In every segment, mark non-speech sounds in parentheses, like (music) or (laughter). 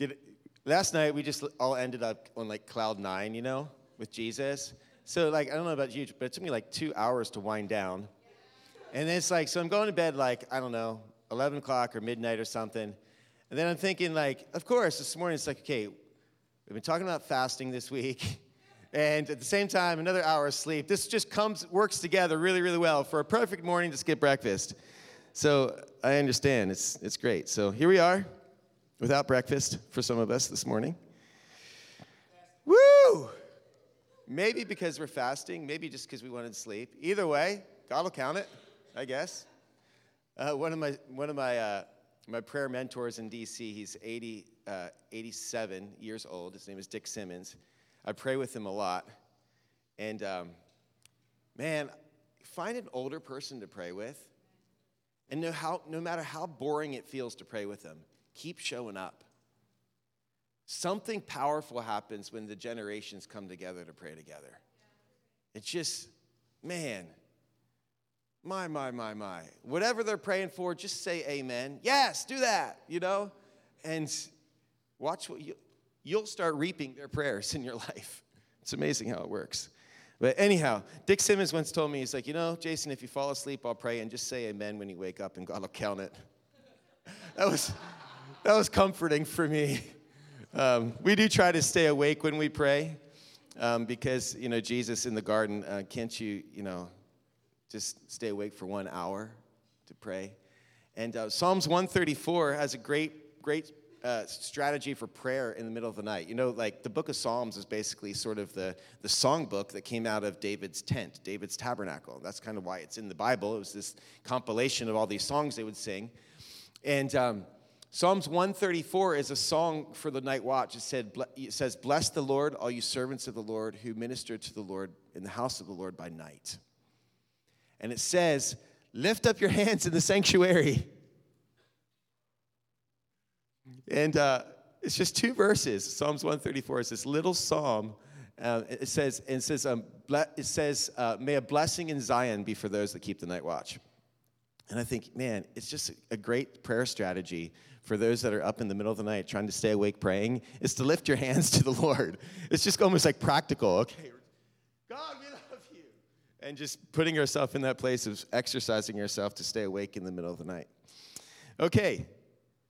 Get, last night we just all ended up on like cloud nine, you know, with Jesus. So like I don't know about you, but it took me like two hours to wind down. And then it's like, so I'm going to bed like, I don't know, 11 o'clock or midnight or something. And then I'm thinking like, of course, this morning it's like, okay, we've been talking about fasting this week. (laughs) And at the same time, another hour of sleep. This just comes, works together really, really well for a perfect morning to skip breakfast. So I understand. It's, it's great. So here we are without breakfast for some of us this morning. Woo! Maybe because we're fasting, maybe just because we wanted sleep. Either way, God will count it, I guess. Uh, one of my, one of my, uh, my prayer mentors in DC, he's 80, uh, 87 years old. His name is Dick Simmons. I pray with him a lot. And um, man, find an older person to pray with. And no, how, no matter how boring it feels to pray with them, keep showing up. Something powerful happens when the generations come together to pray together. It's just, man, my, my, my, my. Whatever they're praying for, just say amen. Yes, do that, you know? And watch what you, you'll start reaping their prayers in your (laughs) life. It's amazing how it works. But anyhow, Dick Simmons once told me, he's like, you know, Jason, if you fall asleep, I'll pray and just say amen when you wake up and God will count it. (laughs) that was, that was comforting for me. Um, we do try to stay awake when we pray um, because, you know, Jesus in the garden, uh, can't you, you know, just stay awake for one hour to pray? And uh, Psalms 134 has a great, great uh, strategy for prayer in the middle of the night. You know, like the book of Psalms is basically sort of the, the song book that came out of David's tent, David's tabernacle. That's kind of why it's in the Bible. It was this compilation of all these songs they would sing. And um, Psalms 134 is a song for the night watch. It, said, it says, Bless the Lord, all you servants of the Lord who minister to the Lord in the house of the Lord by night. And it says, Lift up your hands in the sanctuary and uh, it's just two verses. Psalms 134 is this little psalm. Uh, it says, it says, um, it says uh, may a blessing in Zion be for those that keep the night watch. And I think, man, it's just a great prayer strategy for those that are up in the middle of the night trying to stay awake praying, is to lift your hands to the (laughs) Lord. It's just almost like practical. Okay, God, we love you. And just putting yourself in that place of exercising yourself to stay awake in the middle of the night. Okay,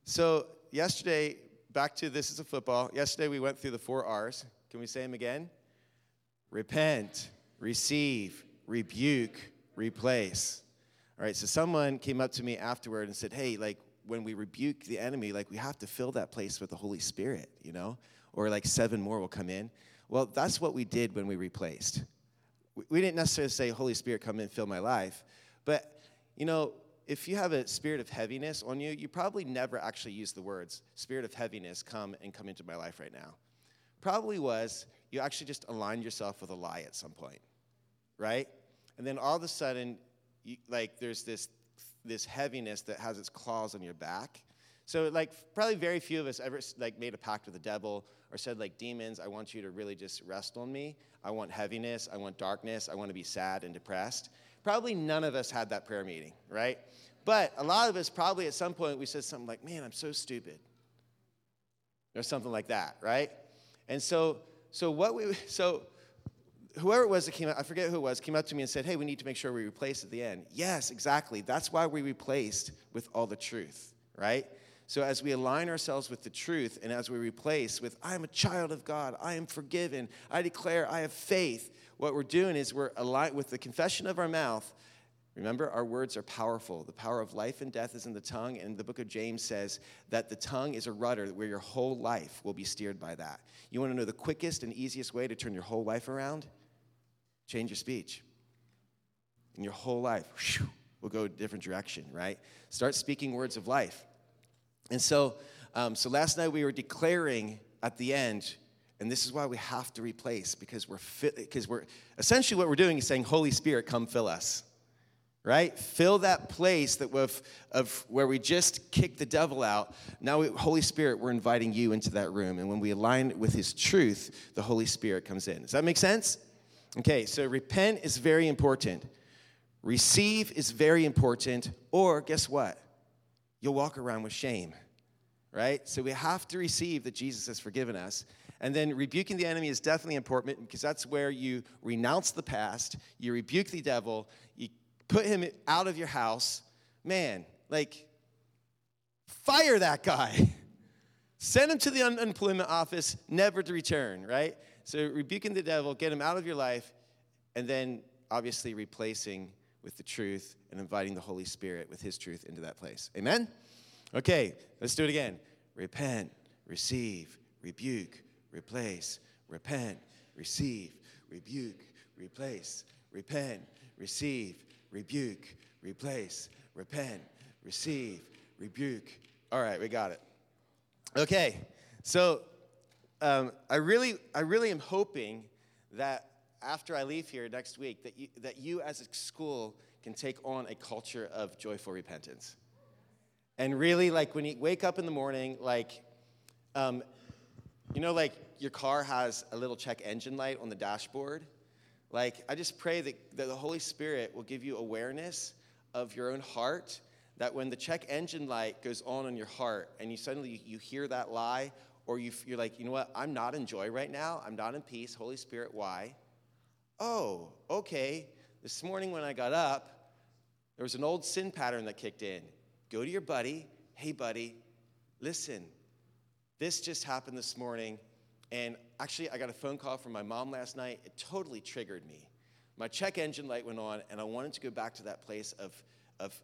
so yesterday, back to this is a football. Yesterday we went through the four R's. Can we say them again? Repent, receive, rebuke, replace. All right, so someone came up to me afterward and said, hey, like when we rebuke the enemy, like we have to fill that place with the Holy Spirit, you know? Or like seven more will come in. Well, that's what we did when we replaced. We didn't necessarily say, Holy Spirit, come in, fill my life. But, you know, if you have a spirit of heaviness on you, you probably never actually use the words, Spirit of heaviness, come and come into my life right now. Probably was you actually just aligned yourself with a lie at some point, right? And then all of a sudden, you, like there's this this heaviness that has its claws on your back. So like probably very few of us ever like made a pact with the devil or said like demons, I want you to really just rest on me. I want heaviness, I want darkness, I want to be sad and depressed. Probably none of us had that prayer meeting, right? But a lot of us probably at some point we said something like, man, I'm so stupid. Or something like that, right? And so, so what we, (laughs) so whoever it was that came out, I forget who it was, came up to me and said, hey, we need to make sure we replace at the end. Yes, exactly. That's why we replaced with all the truth, right? So as we align ourselves with the truth and as we replace with, I am a child of God, I am forgiven, I declare I have faith, what we're doing is we're aligned with the confession of our mouth. Remember, our words are powerful. The power of life and death is in the tongue, and the book of James says that the tongue is a rudder where your whole life will be steered by that. You want to know the quickest and easiest way to turn your whole life around? Change your speech. And your whole life whew, will go a different direction, right? Start speaking words of life. And so, um, so last night we were declaring at the end and this is why we have to replace because we're because we're essentially what we're doing is saying, Holy Spirit, come fill us. Right? Fill that place that of, of where we just kicked the devil out. Now, we, Holy Spirit, we're inviting you into that room. And when we align with his truth, the Holy Spirit comes in. Does that make sense? Okay, so repent is very important. Receive is very important. Or guess what? You'll walk around with shame right? So we have to receive that Jesus has forgiven us. And then rebuking the enemy is definitely important because that's where you renounce the past, you rebuke the devil, you put him out of your house. Man, like, fire that guy. (laughs) Send him to the unemployment office, never to return, right? So rebuking the devil, get him out of your life, and then obviously replacing with the truth and inviting the Holy Spirit with his truth into that place. Amen? Okay, let's do it again. Repent, receive, rebuke, replace, repent, receive, rebuke, replace, repent, receive, rebuke, replace, repent, receive, rebuke. All right, we got it. Okay, so um, I really, I really am hoping that after I leave here next week, that you, that you as a school can take on a culture of joyful repentance. And really, like when you wake up in the morning, like, um, you know, like your car has a little check engine light on the dashboard. Like, I just pray that, that the Holy Spirit will give you awareness of your own heart. That when the check engine light goes on in your heart and you suddenly you hear that lie, or you, you're like, you know what, I'm not in joy right now, I'm not in peace. Holy Spirit, why? Oh, okay. This morning when I got up, there was an old sin pattern that kicked in. Go to your buddy, hey, buddy, listen, this just happened this morning. And actually, I got a phone call from my mom last night. It totally triggered me. My check engine light went on, and I wanted to go back to that place of, of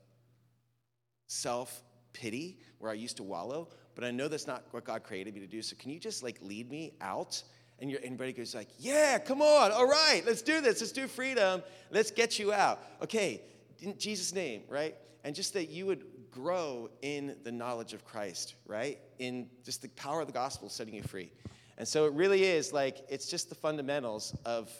self pity where I used to wallow, but I know that's not what God created me to do. So, can you just like lead me out? And your everybody goes like, "Yeah, come on, all right, let's do this. Let's do freedom. Let's get you out." Okay, in Jesus' name, right? And just that you would grow in the knowledge of Christ, right? In just the power of the gospel setting you free. And so it really is like it's just the fundamentals of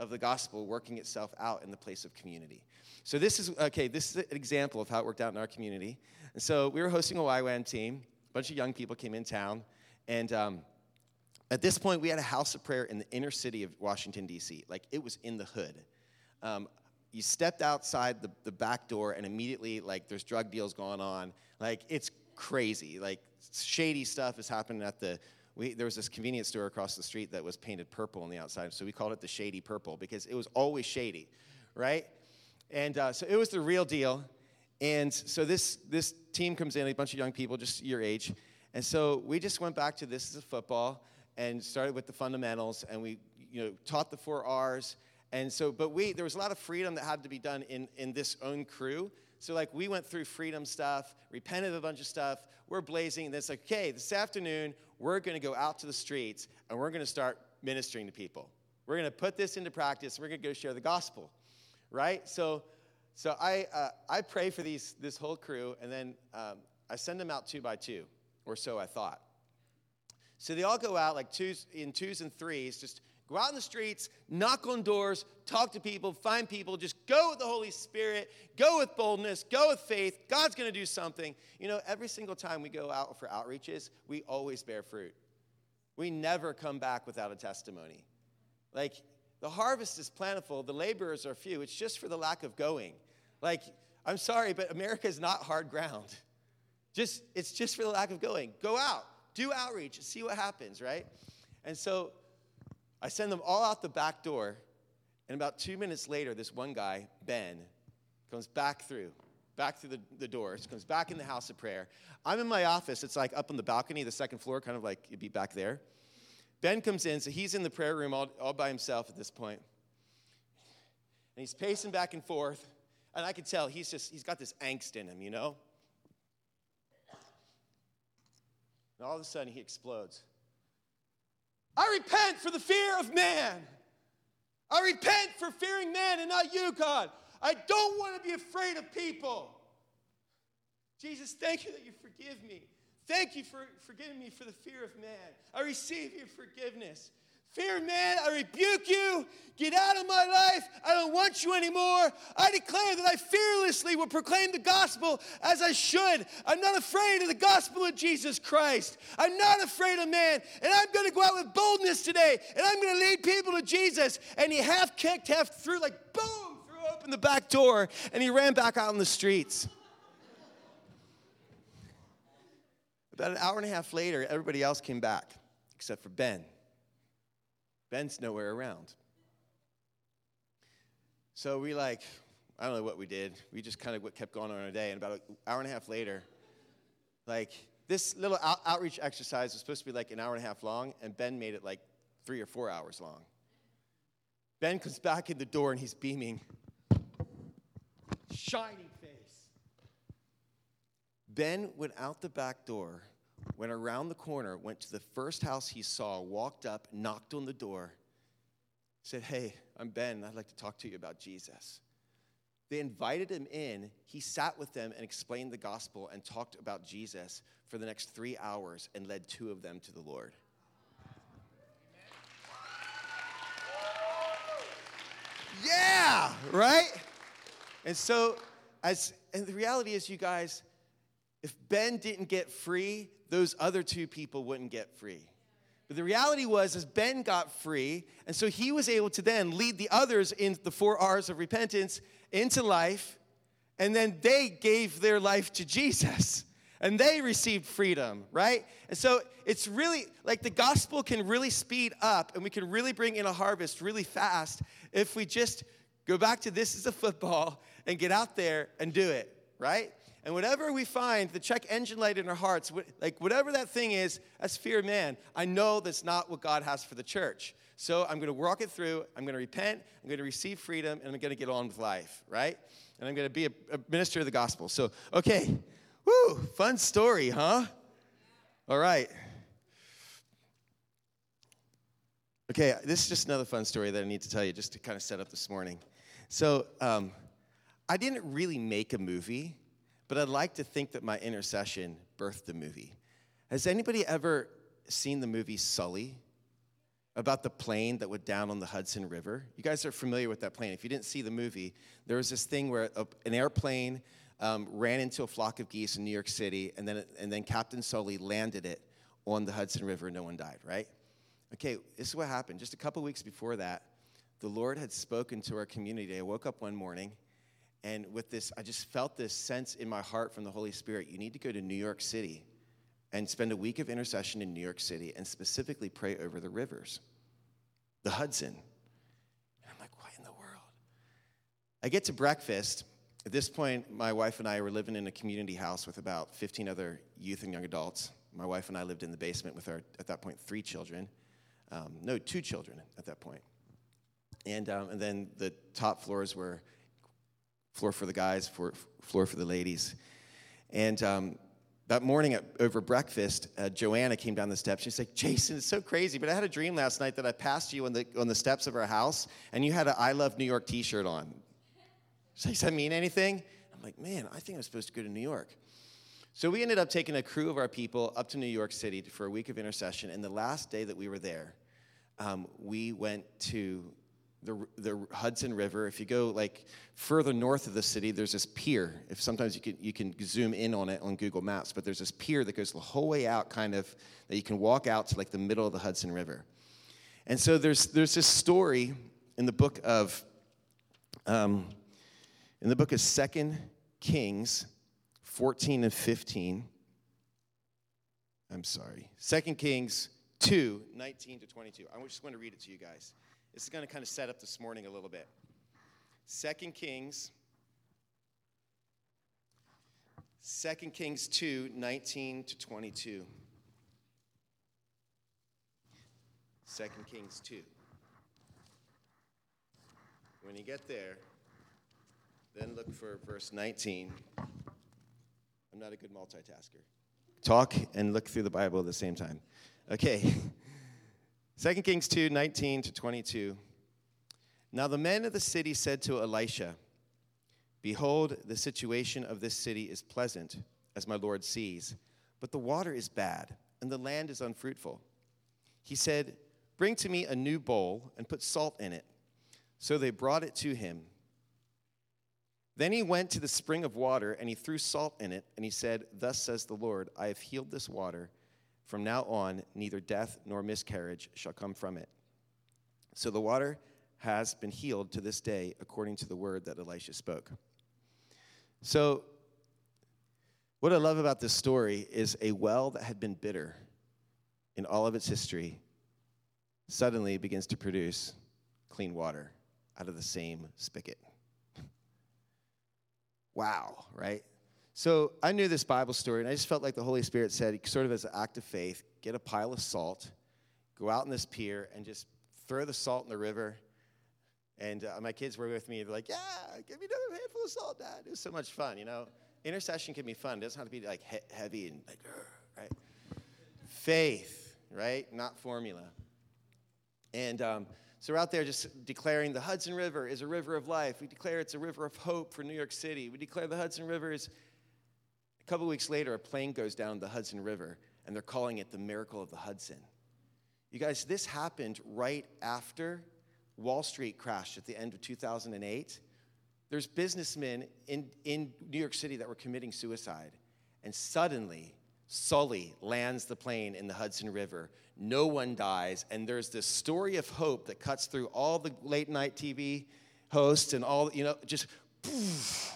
of the gospel working itself out in the place of community. So this is okay. This is an example of how it worked out in our community. And so we were hosting a YWAM team. A bunch of young people came in town, and um, at this point, we had a house of prayer in the inner city of Washington, D.C., like it was in the hood. Um, you stepped outside the, the back door, and immediately, like, there's drug deals going on. Like, it's crazy. Like, shady stuff is happening at the. We, there was this convenience store across the street that was painted purple on the outside, so we called it the Shady Purple because it was always shady, right? And uh, so it was the real deal. And so this, this team comes in, a bunch of young people, just your age. And so we just went back to this is a football and started with the fundamentals and we you know taught the four r's and so but we there was a lot of freedom that had to be done in in this own crew so like we went through freedom stuff repented of a bunch of stuff. We're blazing and it's like okay this afternoon we're going to go out to the streets and we're going to start ministering to people. We're going to put this into practice. We're going to go share the gospel right? So so i uh, i pray for these this whole crew and then um, i send them out two by two or so i thought. So they all go out like twos in twos and threes, just go out in the streets, knock on doors, talk to people, find people, just go with the Holy Spirit, go with boldness, go with faith. God's going to do something. You know, every single time we go out for outreaches, we always bear fruit. We never come back without a testimony. Like the harvest is plentiful, the laborers are few. It's just for the lack of going. Like, I'm sorry, but America is not hard ground. Just it's just for the lack of going. Go out do outreach, see what happens, right? And so I send them all out the back door. And about two minutes later, this one guy, Ben, comes back through, back through the, the doors, comes back in the house of prayer. I'm in my office. It's like up on the balcony, the second floor, kind of like you'd be back there. Ben comes in, so he's in the prayer room all, all by himself at this point. And he's pacing back and forth. And I can tell he's just, he's got this angst in him, you know? And all of a sudden, he explodes. I repent for the fear of man. I repent for fearing man and not you, God. I don't want to be afraid of people. Jesus, thank you that you forgive me. Thank you for forgiving me for the fear of man. I receive your forgiveness. Fear man, I rebuke you. Get out of my life. I don't want you anymore. I declare that I fearlessly will proclaim the gospel as I should. I'm not afraid of the gospel of Jesus Christ. I'm not afraid of man. And I'm going to go out with boldness today. And I'm going to lead people to Jesus. And he half kicked, half threw, like boom, threw open the back door. And he ran back out in the streets. About an hour and a half later, everybody else came back, except for Ben. Ben's nowhere around. So we like, I don't know what we did. We just kind of kept going on our day. And about an hour and a half later, like this little out- outreach exercise was supposed to be like an hour and a half long, and Ben made it like three or four hours long. Ben comes back in the door and he's beaming, shining face. Ben went out the back door, went around the corner, went to the first house he saw, walked up, knocked on the door, said, Hey, I'm Ben. I'd like to talk to you about Jesus. They invited him in. He sat with them and explained the gospel and talked about Jesus for the next three hours and led two of them to the Lord. Yeah, right? And so, as and the reality is, you guys, if Ben didn't get free, those other two people wouldn't get free. But the reality was, is Ben got free, and so he was able to then lead the others in the four R's of repentance into life, and then they gave their life to Jesus and they received freedom, right? And so it's really like the gospel can really speed up and we can really bring in a harvest really fast if we just go back to this is a football and get out there and do it, right? And whatever we find, the check engine light in our hearts, like whatever that thing is, that's fear man. I know that's not what God has for the church. So I'm going to walk it through. I'm going to repent. I'm going to receive freedom, and I'm going to get on with life, right? And I'm going to be a, a minister of the gospel. So, okay, whoo, fun story, huh? All right. Okay, this is just another fun story that I need to tell you just to kind of set up this morning. So, um, I didn't really make a movie, but I'd like to think that my intercession birthed the movie. Has anybody ever seen the movie Sully? About the plane that went down on the Hudson River. You guys are familiar with that plane. If you didn't see the movie, there was this thing where a, an airplane um, ran into a flock of geese in New York City, and then, and then Captain Sully landed it on the Hudson River, and no one died, right? Okay, this is what happened. Just a couple weeks before that, the Lord had spoken to our community. I woke up one morning, and with this, I just felt this sense in my heart from the Holy Spirit you need to go to New York City and spend a week of intercession in New York City and specifically pray over the rivers, the Hudson. And I'm like, what in the world? I get to breakfast. At this point, my wife and I were living in a community house with about 15 other youth and young adults. My wife and I lived in the basement with our, at that point, three children. Um, no, two children at that point. And, um, and then the top floors were floor for the guys, floor, for the ladies. And um, that morning at, over breakfast, uh, Joanna came down the steps. She's like, Jason, it's so crazy, but I had a dream last night that I passed you on the, on the steps of our house, and you had an I Love New York t shirt on. She's like, Does that mean anything? I'm like, Man, I think I'm supposed to go to New York. So we ended up taking a crew of our people up to New York City for a week of intercession. And the last day that we were there, um, we went to the, the Hudson River. If you go like further north of the city, there's this pier. If sometimes you can you can zoom in on it on Google Maps, but there's this pier that goes the whole way out, kind of that you can walk out to like the middle of the Hudson River. And so there's there's this story in the book of um, in the book of Second Kings, 14 and 15. I'm sorry, Second Kings 2, 19 to 22. I'm just going to read it to you guys. This is going to kind of set up this morning a little bit. Second Kings, Second Kings 2, 19 to 22. Second Kings 2. When you get there, then look for verse 19. I'm not a good multitasker. Talk and look through the Bible at the same time. Okay. (laughs) 2 Kings 2 19 to 22. Now the men of the city said to Elisha, Behold, the situation of this city is pleasant, as my Lord sees, but the water is bad, and the land is unfruitful. He said, Bring to me a new bowl and put salt in it. So they brought it to him. Then he went to the spring of water, and he threw salt in it, and he said, Thus says the Lord, I have healed this water from now on, neither death nor miscarriage shall come from it. So the water has been healed to this day, according to the word that Elisha spoke. So What I love about this story is a well that had been bitter in all of its history suddenly begins to produce clean water out of the same spigot. (laughs) wow, right? So I knew this Bible story, and I just felt like the Holy Spirit said, sort of as an act of faith, get a pile of salt, go out in this pier, and just throw the salt in the river. And uh, my kids were with me. They're like, yeah, give me another handful of salt, Dad. It was so much fun, you know? Intercession can be fun. It doesn't have to be like he- heavy and like, right? Faith, right? Not formula. And um, so we're out there just declaring the Hudson River is a river of life. We declare it's a river of hope for New York City. We declare the Hudson River is. A couple weeks later, a plane goes down the Hudson River, and they're calling it the miracle of the Hudson. You guys, this happened right after Wall Street crashed at the end of 2008. There's businessmen in, in New York City that were committing suicide, and suddenly Sully lands the plane in the Hudson River. No one dies, and there's this story of hope that cuts through all the late night TV hosts and all, you know, just poof,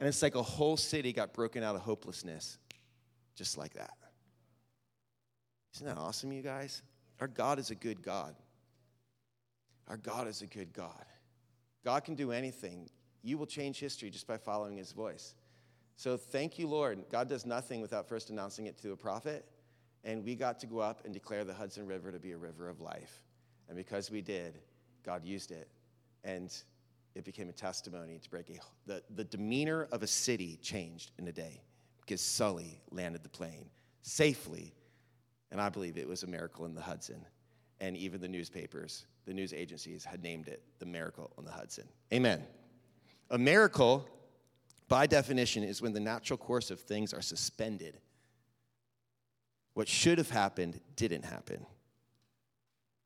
and it's like a whole city got broken out of hopelessness, just like that. Isn't that awesome, you guys? Our God is a good God. Our God is a good God. God can do anything. You will change history just by following his voice. So thank you, Lord. God does nothing without first announcing it to a prophet. And we got to go up and declare the Hudson River to be a river of life. And because we did, God used it. And it became a testimony to break a, the, the demeanor of a city changed in a day because Sully landed the plane safely. And I believe it was a miracle in the Hudson. And even the newspapers, the news agencies had named it the miracle on the Hudson. Amen. A miracle, by definition, is when the natural course of things are suspended. What should have happened didn't happen.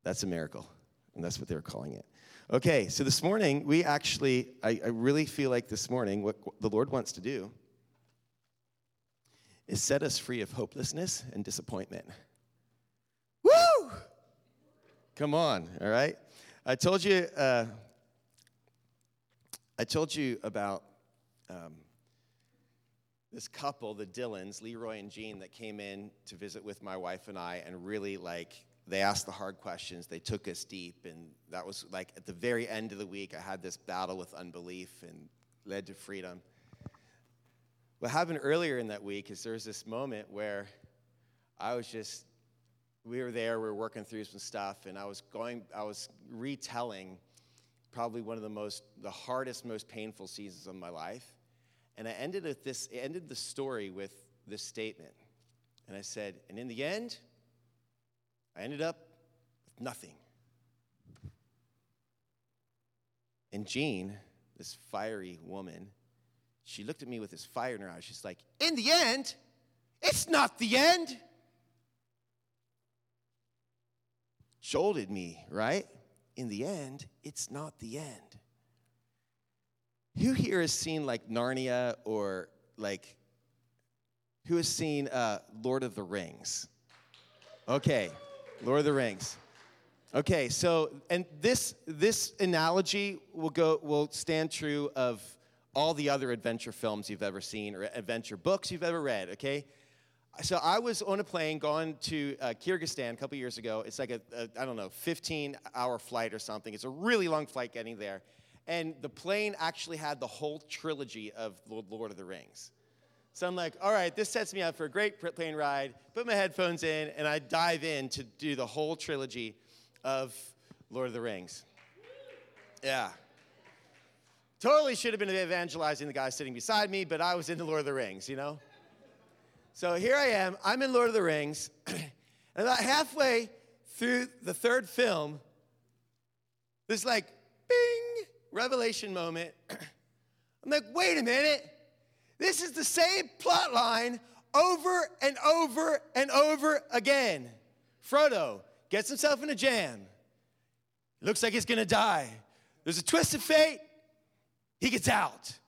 That's a miracle. And that's what they were calling it. Okay, so this morning, we actually, I, I really feel like this morning, what the Lord wants to do is set us free of hopelessness and disappointment. Woo! Come on, all right? I told you, uh, I told you about um, this couple, the Dillons, Leroy and Jean, that came in to visit with my wife and I, and really like they asked the hard questions. They took us deep, and that was like at the very end of the week. I had this battle with unbelief and led to freedom. What happened earlier in that week is there was this moment where I was just, we were there, we were working through some stuff, and I was going, I was retelling probably one of the most, the hardest, most painful seasons of my life. And I ended with this, ended the story with this statement. And I said, and in the end, I ended up with nothing. And Jean, this fiery woman, she looked at me with this fire in her eyes. She's like, In the end, it's not the end. Jolted me, right? In the end, it's not the end. Who here has seen like Narnia or like, who has seen uh, Lord of the Rings? Okay, Lord of the Rings. Okay, so and this this analogy will go will stand true of all the other adventure films you've ever seen or adventure books you've ever read. Okay, so I was on a plane going to uh, Kyrgyzstan a couple years ago. It's like a a I don't know 15 hour flight or something. It's a really long flight getting there, and the plane actually had the whole trilogy of Lord of the Rings. So I'm like, all right, this sets me up for a great plane ride. Put my headphones in, and I dive in to do the whole trilogy of Lord of the Rings. Yeah. Totally should have been evangelizing the guy sitting beside me, but I was into Lord of the Rings, you know? So here I am. I'm in Lord of the Rings. (clears throat) and about halfway through the third film, this like bing revelation moment. (clears throat) I'm like, wait a minute. This is the same plot line over and over and over again. Frodo gets himself in a jam. Looks like he's gonna die. There's a twist of fate. He gets out.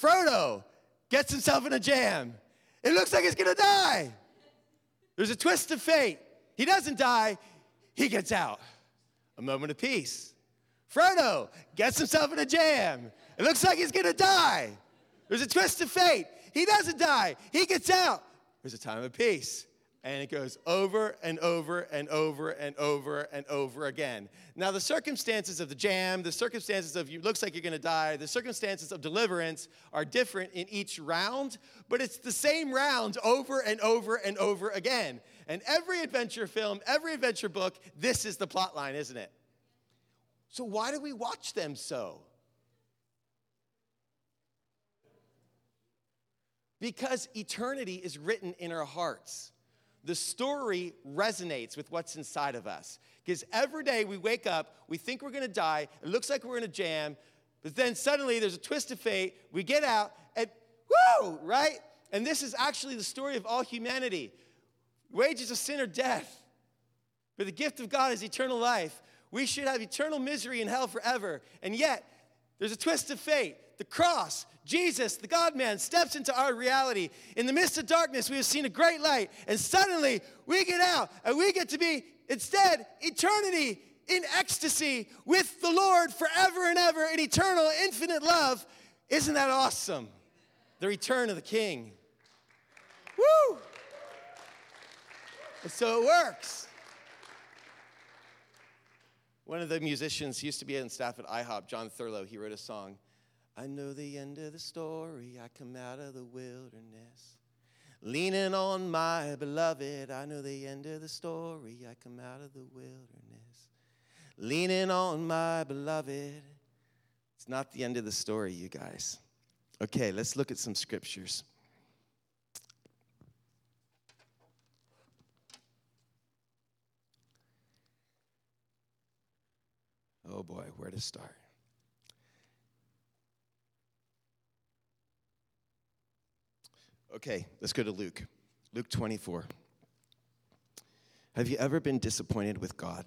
Frodo gets himself in a jam. It looks like he's gonna die. There's a twist of fate. He doesn't die, he gets out. A moment of peace. Frodo gets himself in a jam. It looks like he's gonna die. There's a twist of fate. He doesn't die. He gets out. There's a time of peace. And it goes over and over and over and over and over again. Now, the circumstances of the jam, the circumstances of you looks like you're gonna die, the circumstances of deliverance are different in each round, but it's the same round over and over and over again. And every adventure film, every adventure book, this is the plot line, isn't it? So, why do we watch them so? Because eternity is written in our hearts the story resonates with what's inside of us. Because every day we wake up, we think we're gonna die, it looks like we're in a jam, but then suddenly there's a twist of fate, we get out, and whoo, right? And this is actually the story of all humanity. Wages of sin are death, but the gift of God is eternal life. We should have eternal misery in hell forever, and yet there's a twist of fate the cross, Jesus, the God man, steps into our reality. In the midst of darkness, we have seen a great light, and suddenly we get out and we get to be instead eternity in ecstasy with the Lord forever and ever in eternal, infinite love. Isn't that awesome? The return of the King. Woo! And so it works. One of the musicians used to be on staff at IHOP, Jon Thurlow, he wrote a song I know the end of the story. I come out of the wilderness. Leaning on my beloved, I know the end of the story. I come out of the wilderness. Leaning on my beloved. It's not the end of the story, you guys. Okay, let's look at some scriptures. Oh boy, where to start? Okay, let's go to Luke. Luke 24. Have you ever been disappointed with God?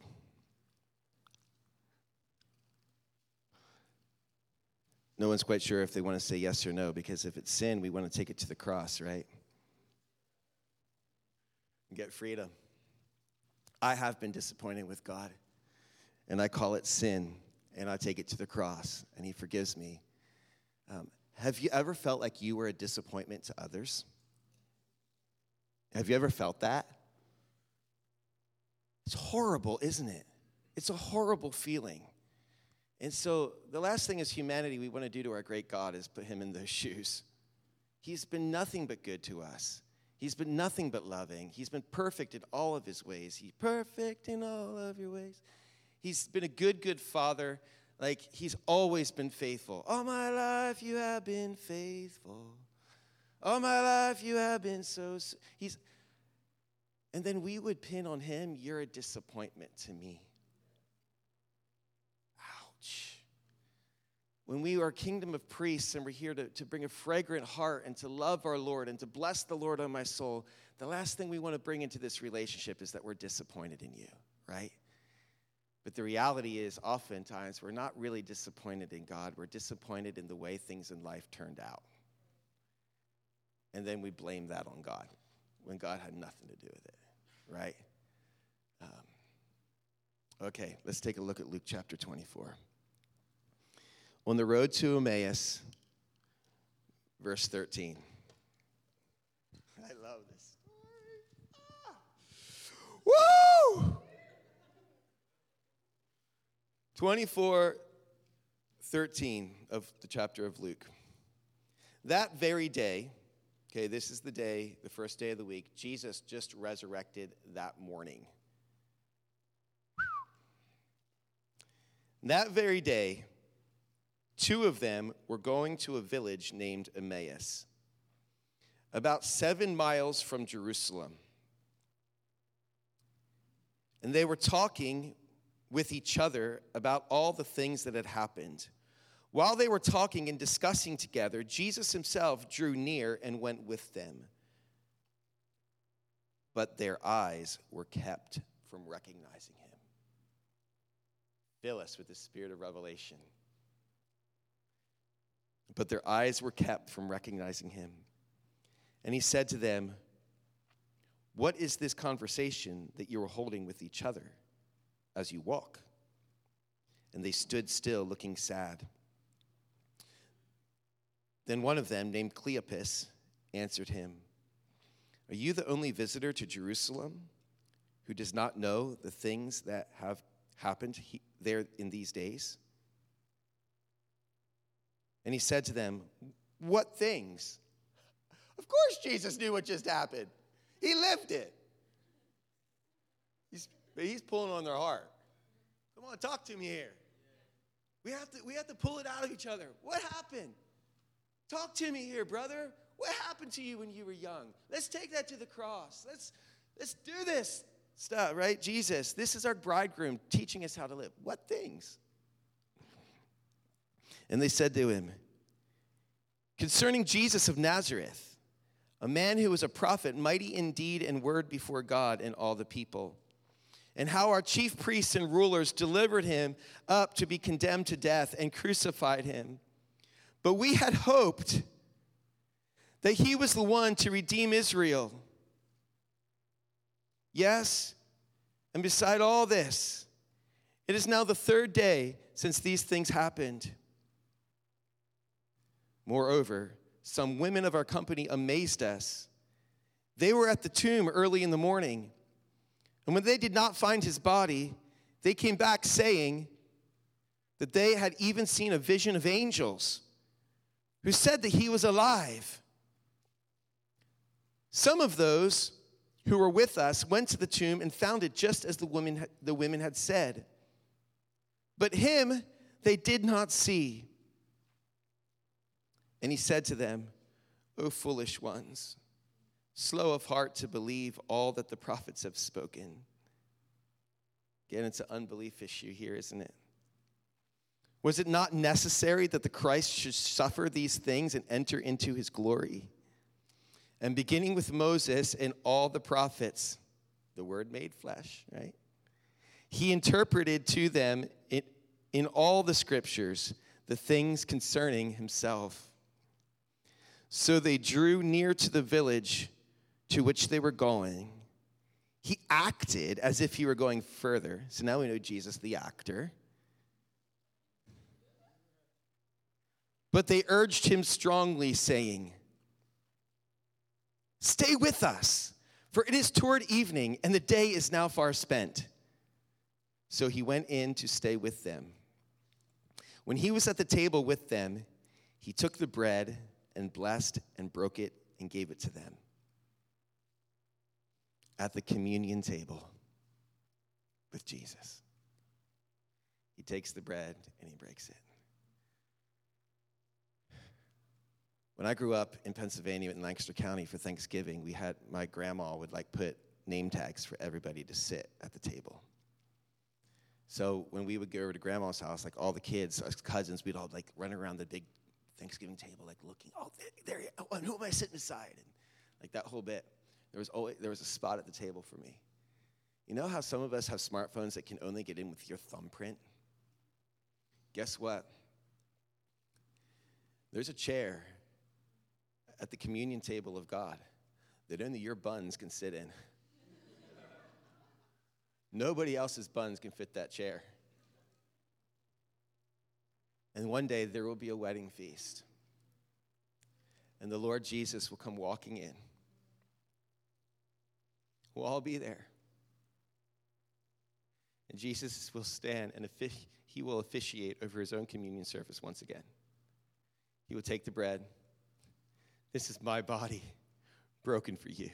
No one's quite sure if they want to say yes or no because if it's sin, we want to take it to the cross, right? And get freedom. I have been disappointed with God, and I call it sin, and I take it to the cross, and He forgives me. Um, have you ever felt like you were a disappointment to others? Have you ever felt that? It's horrible, isn't it? It's a horrible feeling. And so, the last thing as humanity we want to do to our great God is put him in those (laughs) shoes. He's been nothing but good to us. He's been nothing but loving. He's been perfect in all of his ways. He's perfect in all of your ways. He's been a good, good father. Like, he's always been faithful. All my life, you have been faithful. All my life, you have been so. He's, and then we would pin on him, You're a disappointment to me. Ouch. When we are kingdom of priests and we're here to, to bring a fragrant heart and to love our Lord and to bless the Lord on my soul, the last thing we want to bring into this relationship is that we're disappointed in you, right? But the reality is, oftentimes, we're not really disappointed in God. We're disappointed in the way things in life turned out. And then we blame that on God when God had nothing to do with it, right? Um, okay, let's take a look at Luke chapter 24. On the road to Emmaus, verse 13. I love this. Ah. Woo! 24 13 of the chapter of Luke. That very day, okay, this is the day, the first day of the week, Jesus just resurrected that morning. That very day, two of them were going to a village named Emmaus, about seven miles from Jerusalem. And they were talking with each other about all the things that had happened. While they were talking and discussing together, Jesus himself drew near and went with them. But their eyes were kept from recognizing him. Fill us with the spirit of revelation. But their eyes were kept from recognizing him. And he said to them, What is this conversation that you are holding with each other? As you walk. And they stood still, looking sad. Then one of them, named Cleopas, answered him, Are you the only visitor to Jerusalem who does not know the things that have happened he- there in these days? And he said to them, What things? (laughs) Of course, Jesus knew what just happened. He lived it. He's, but he's pulling on their heart. Come on, talk to me here. We have, to, we have to pull it out of each other. What happened? Talk to me here, brother. What happened to you when you were young? Let's take that to the cross. Let's, let's do this stuff, right? Jesus, this is our bridegroom teaching us how to live. What things? And they said to him, Concerning Jesus of Nazareth, a man who was a prophet, mighty in deed and word before God and all the people, and how our chief priests and rulers delivered him up to be condemned to death and crucified him. But we had hoped that he was the one to redeem Israel. Yes, and beside all this, it is now the third day since these things happened. Moreover, some women of our company amazed us. They were at the tomb early in the morning, and when they did not find his body, they came back saying that they had even seen a vision of angels who said that he was alive. Some of those who were with us went to the tomb and found it just as the, woman, the women had said. But him they did not see. And he said to them, O foolish ones, slow of heart to believe all that the prophets have spoken. Again, it's an unbelief issue here, isn't it? Was it not necessary that the Christ should suffer these things and enter into his glory? And beginning with Moses and all the prophets, the word made flesh, right? He interpreted to them in, in all the scriptures the things concerning himself. So they drew near to the village to which they were going. He acted as if he were going further. So now we know Jesus, the actor. But they urged him strongly, saying, Stay with us, for it is toward evening, and the day is now far spent. So he went in to stay with them. When he was at the table with them, he took the bread and blessed and broke it and gave it to them. At the communion table with Jesus, he takes the bread and he breaks it. When I grew up in Pennsylvania in Lancaster County for Thanksgiving, we had my grandma would like put name tags for everybody to sit at the table. So when we would go over to grandma's house, like all the kids, us cousins, we'd all like run around the big Thanksgiving table, like looking, oh, there, there oh, and who am I sitting beside? And like that whole bit. There was always there was a spot at the table for me. You know how some of us have smartphones that can only get in with your thumbprint? Guess what? There's a chair at the communion table of God that only your buns can sit in. Nobody else's buns can fit that chair. And one day there will be a wedding feast. And the Lord Jesus will come walking in. We'll all be there. And Jesus will stand and he will officiate over his own communion service once again. He will take the bread this is my body broken for you.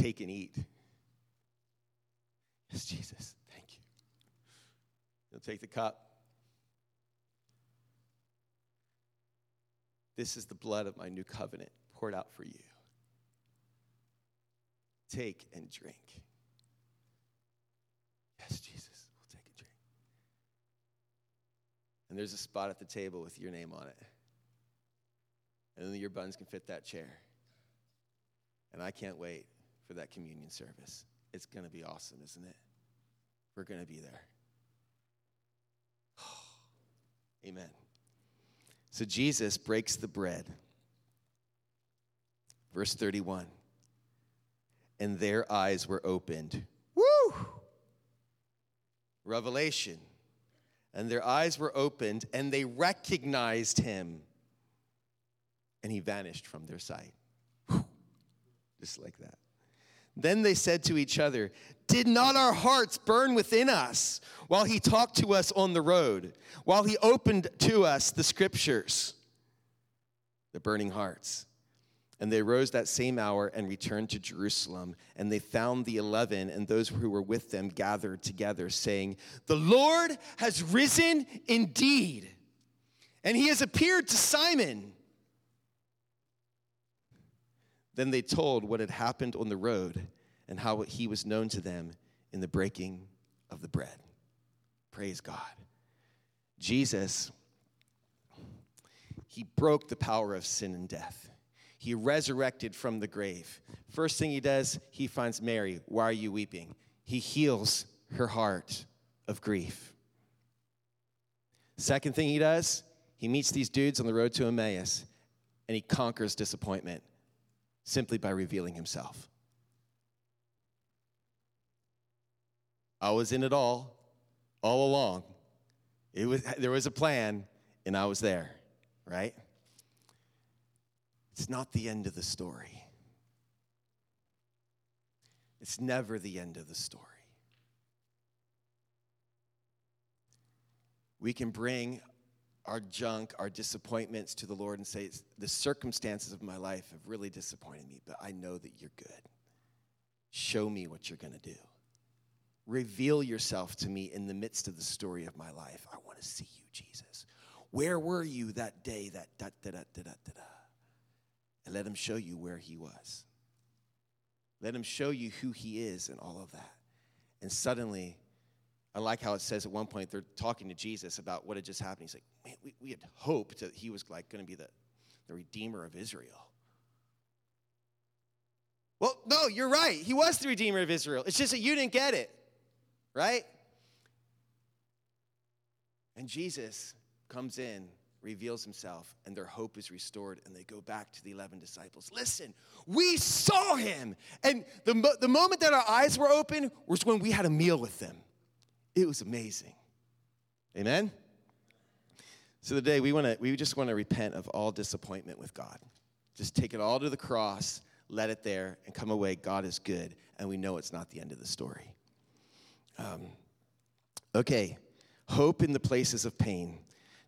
Take and eat. Yes, Jesus, thank you. He'll take the cup. This is the blood of my new covenant poured out for you. Take and drink. Yes, Jesus, we'll take and drink. And there's a spot at the table with your name on it and then your buns can fit that chair. And I can't wait for that communion service. It's going to be awesome, isn't it? We're going to be there. (sighs) Amen. So Jesus breaks the bread. Verse 31. And their eyes were opened. Woo! Revelation. And their eyes were opened, and they recognized him and he vanished from their sight. Whew. Just like that. Then they said to each other, Did not our hearts burn within us while he talked to us on the road, while he opened to us the scriptures? The burning hearts. And they rose that same hour and returned to Jerusalem. And they found the eleven and those who were with them gathered together, saying, The Lord has risen indeed, and he has appeared to Simon. Then they told what had happened on the road and how he was known to them in the breaking of the bread. Praise God. Jesus, he broke the power of sin and death. He resurrected from the grave. First thing he does, he finds Mary. Why are you weeping? He heals her heart of grief. Second thing he does, he meets these dudes on the road to Emmaus and he conquers disappointment simply by revealing himself. I was in it all, all along. It was, there was a plan, and I was there, right? It's not the end of the story. It's never the end of the story. We can bring our junk, our disappointments to the Lord and say, The circumstances of my life have really disappointed me, but I know that you're good. Show me what you're going to do. Reveal yourself to me in the midst of the story of my life. I want to see you, Jesus. Where were you that day, that da da da da da da? And let him show you where he was. Let him show you who he is and all of that. And suddenly, I like how it says at one point they're talking to Jesus about what had just happened. He's like, man, we, we had hoped that he was like going to be the, the redeemer of Israel. Well, no, you're right. He was the redeemer of Israel. It's just that you didn't get it, right? And Jesus comes in, reveals himself, and their hope is restored, and they go back to the 11 disciples. Listen, we saw him. And the, the moment that our eyes were open was when we had a meal with them. It was amazing. Amen? So today we want to we just want to repent of all disappointment with God. Just take it all to the cross, let it there, and come away. God is good, and we know it's not the end of the story. Um, okay, hope in the places of pain.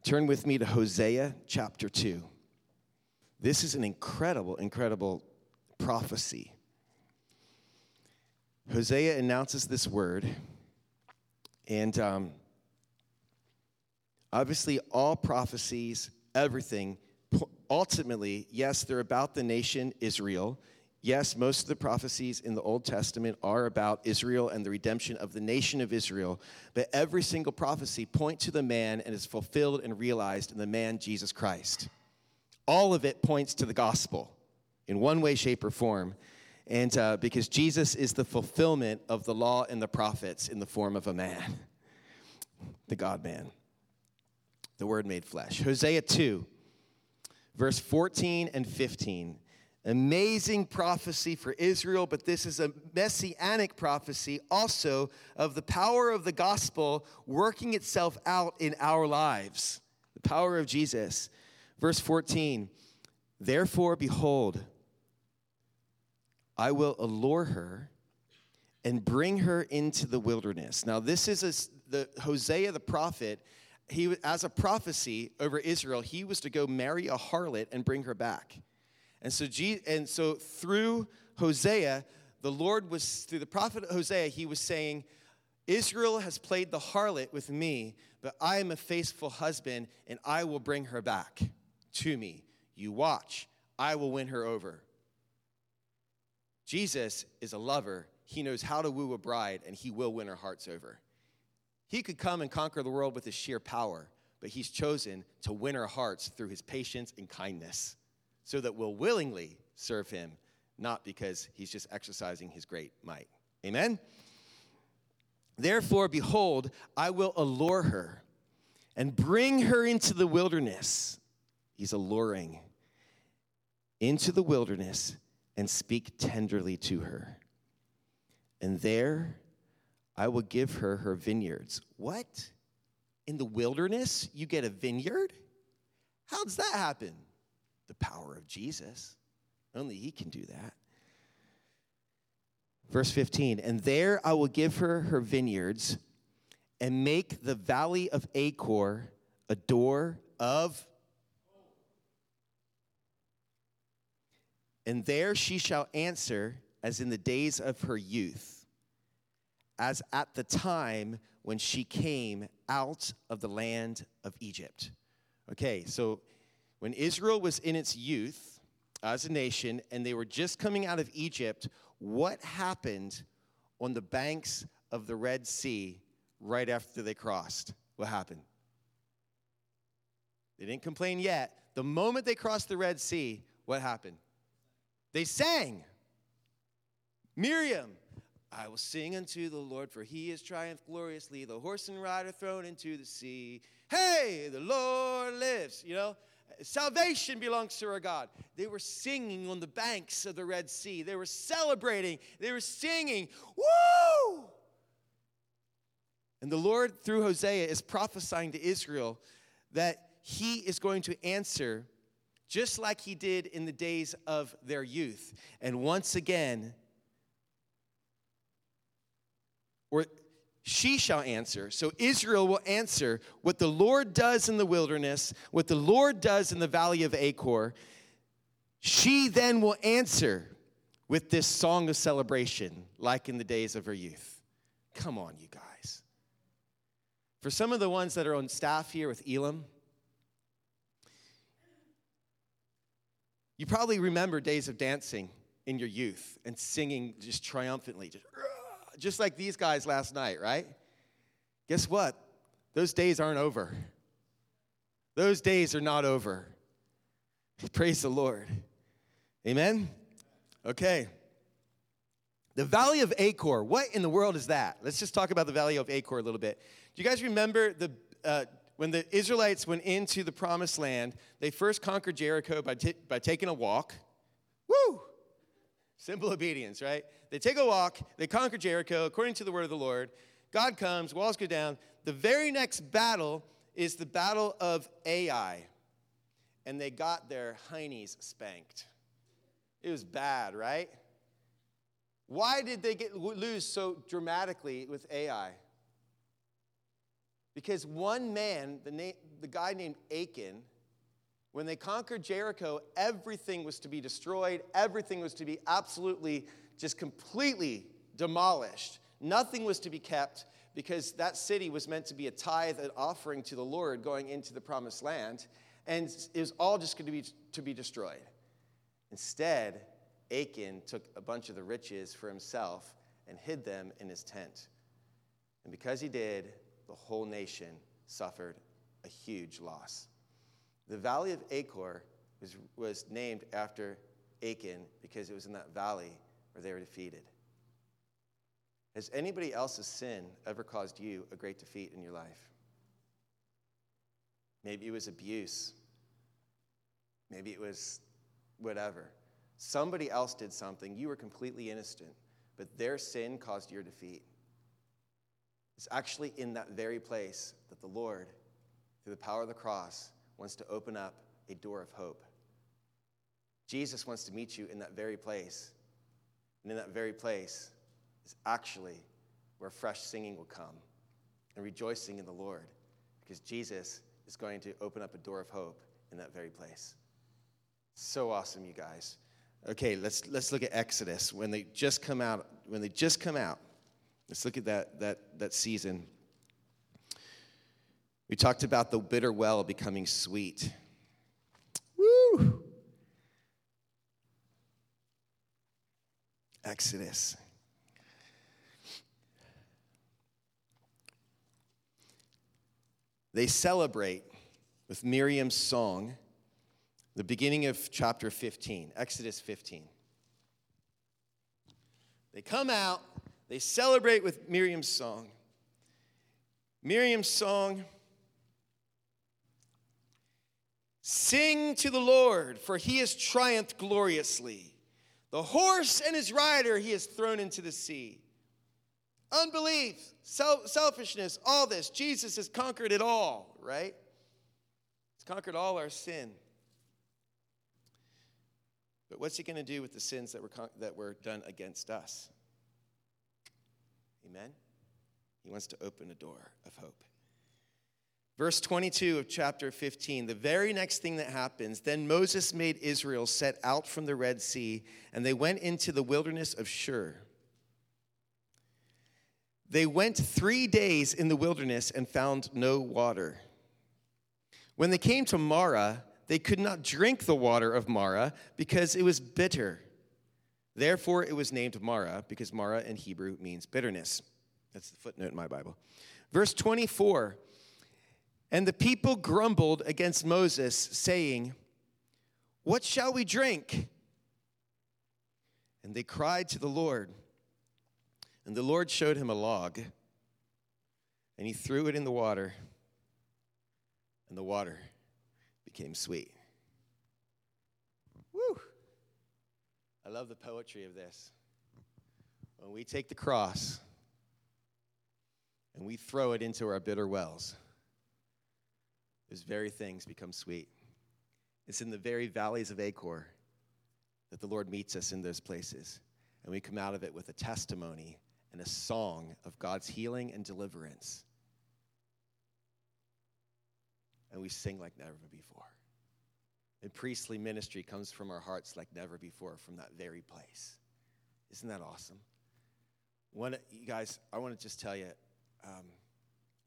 Turn with me to Hosea chapter 2. This is an incredible, incredible prophecy. Hosea announces this word and um, obviously, all prophecies, everything, ultimately, yes, they're about the nation Israel. Yes, most of the prophecies in the Old Testament are about Israel and the redemption of the nation of Israel, but every single prophecy points to the man and is fulfilled and realized in the man Jesus Christ. All of it points to the gospel in one way, shape, or form. And uh, because Jesus is the fulfillment of the law and the prophets in the form of a man, the God man, the word made flesh. Hosea 2, verse 14 and 15. Amazing prophecy for Israel, but this is a messianic prophecy also of the power of the gospel working itself out in our lives. The power of Jesus. Verse 14 Therefore, behold, I will allure her and bring her into the wilderness. Now, this is a, the Hosea the prophet. He, as a prophecy over Israel, he was to go marry a harlot and bring her back. And so, and so through Hosea, the Lord was, through the prophet Hosea, he was saying, Israel has played the harlot with me, but I am a faithful husband, and I will bring her back to me. You watch, I will win her over. Jesus is a lover. He knows how to woo a bride, and he will win her hearts over. He could come and conquer the world with his sheer power, but he's chosen to win our hearts through his patience and kindness so that we'll willingly serve him, not because he's just exercising his great might. Amen? Therefore, behold, I will allure her and bring her into the wilderness. He's alluring into the wilderness and speak tenderly to her. And there I will give her her vineyards. What? In the wilderness, you get a vineyard? How does that happen? The power of Jesus. Only He can do that. Verse 15, and there I will give her her vineyards and make the valley of Achor a door of. And there she shall answer as in the days of her youth, as at the time when she came out of the land of Egypt. Okay, so when Israel was in its youth as a nation and they were just coming out of Egypt, what happened on the banks of the Red Sea right after they crossed? What happened? They didn't complain yet. The moment they crossed the Red Sea, what happened? They sang. Miriam, I will sing unto the Lord, for he has triumphed gloriously. The horse and rider thrown into the sea. Hey, the Lord lives. You know, Salvation belongs to our God. They were singing on the banks of the Red Sea. They were celebrating. They were singing. Woo! And the Lord, through Hosea, is prophesying to Israel that he is going to answer just like he did in the days of their youth. And once again, or she shall answer. So Israel will answer what the Lord does in the wilderness, what the Lord does in the valley of Achor. She then will answer with this song of celebration, like in the days of her youth. Come on, you guys. For some of the ones that are on staff here with Elam, you probably remember days of dancing in your youth and singing just triumphantly, just just like these guys last night, right? Guess what? Those days aren't over. Those days are not over. (laughs) Praise the Lord. Amen? Okay. The Valley of Achor, what in the world is that? Let's just talk about the Valley of Achor a little bit. Do you guys remember the, uh, when the Israelites went into the promised land, they first conquered Jericho by, t- by taking a walk? Woo! Simple obedience, right? They take a walk, they conquer Jericho according to the word of the Lord. God comes, walls go down. The very next battle is the battle of Ai. And they got their heinies spanked. It was bad, right? Why did they get, lose so dramatically with Ai? Because one man, the, na- the guy named Achan, when they conquered Jericho, everything was to be destroyed, everything was to be absolutely, just completely demolished. Nothing was to be kept because that city was meant to be a tithe and offering to the Lord going into the promised land, and it was all just going to be, to be destroyed. Instead, Achan took a bunch of the riches for himself and hid them in his tent. And because he did, the whole nation suffered a huge loss. The valley of Achor was, was named after Achan because it was in that valley where they were defeated. Has anybody else's sin ever caused you a great defeat in your life? Maybe it was abuse. Maybe it was whatever. Somebody else did something. You were completely innocent, but their sin caused your defeat. It's actually in that very place that the Lord, through the power of the cross, wants to open up a door of hope. Jesus wants to meet you in that very place. And in that very place is actually where fresh singing will come and rejoicing in the Lord because Jesus is going to open up a door of hope in that very place. So awesome, you guys. Okay, let's, let's look at Exodus. When they just come out, when they just come out, let's look at that, that, that season. We talked about the bitter well becoming sweet. Woo! Exodus. They celebrate with Miriam's song, the beginning of chapter 15, Exodus 15. They come out, they celebrate with Miriam's song. Miriam's song Sing to the Lord, for he has triumphed gloriously. The horse and his rider he has thrown into the sea. Unbelief, self- selfishness, all this. Jesus has conquered it all, right? He's conquered all our sin. But what's he going to do with the sins that were, con- that were done against us? Amen? He wants to open a door of hope. Verse 22 of chapter 15, the very next thing that happens, then Moses made Israel set out from the Red Sea, and they went into the wilderness of Shur. They went three days in the wilderness and found no water. When they came to Marah, they could not drink the water of Marah because it was bitter. Therefore, it was named Marah because Marah in Hebrew means bitterness. That's the footnote in my Bible. Verse 24 And the people grumbled against Moses, saying, What shall we drink? And they cried to the Lord. And the Lord showed him a log, and he threw it in the water, and the water became sweet. Woo! I love the poetry of this. When we take the cross and we throw it into our bitter wells, those very things become sweet. It's in the very valleys of Achor that the Lord meets us in those places, and we come out of it with a testimony and a song of God's healing and deliverance. And we sing like never before. And priestly ministry comes from our hearts like never before from that very place. Isn't that awesome? One, you guys, I want to just tell you. Um,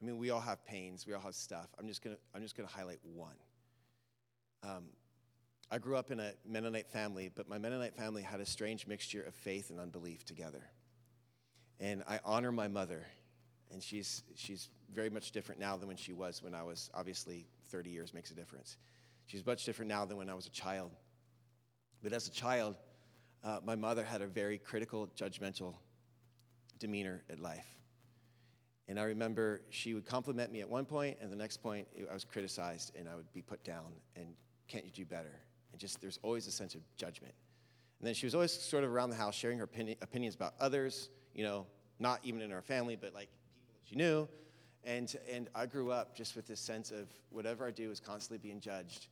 I mean, we all have pains. We all have stuff. I'm just gonna. I'm just gonna highlight one. Um, I grew up in a Mennonite family, but my Mennonite family had a strange mixture of faith and unbelief together. And I honor my mother, and she's she's very much different now than when she was when I was obviously 30 years makes a difference. She's much different now than when I was a child. But as a child, uh, my mother had a very critical, judgmental demeanor at life. And I remember she would compliment me at one point, and the next point I was criticized, and I would be put down, and can't you do better? And just there's always a sense of judgment. And then she was always sort of around the house sharing her opinion, opinions about others, you know, not even in our family, but like people that she knew. And, and I grew up just with this sense of whatever I do is constantly being judged.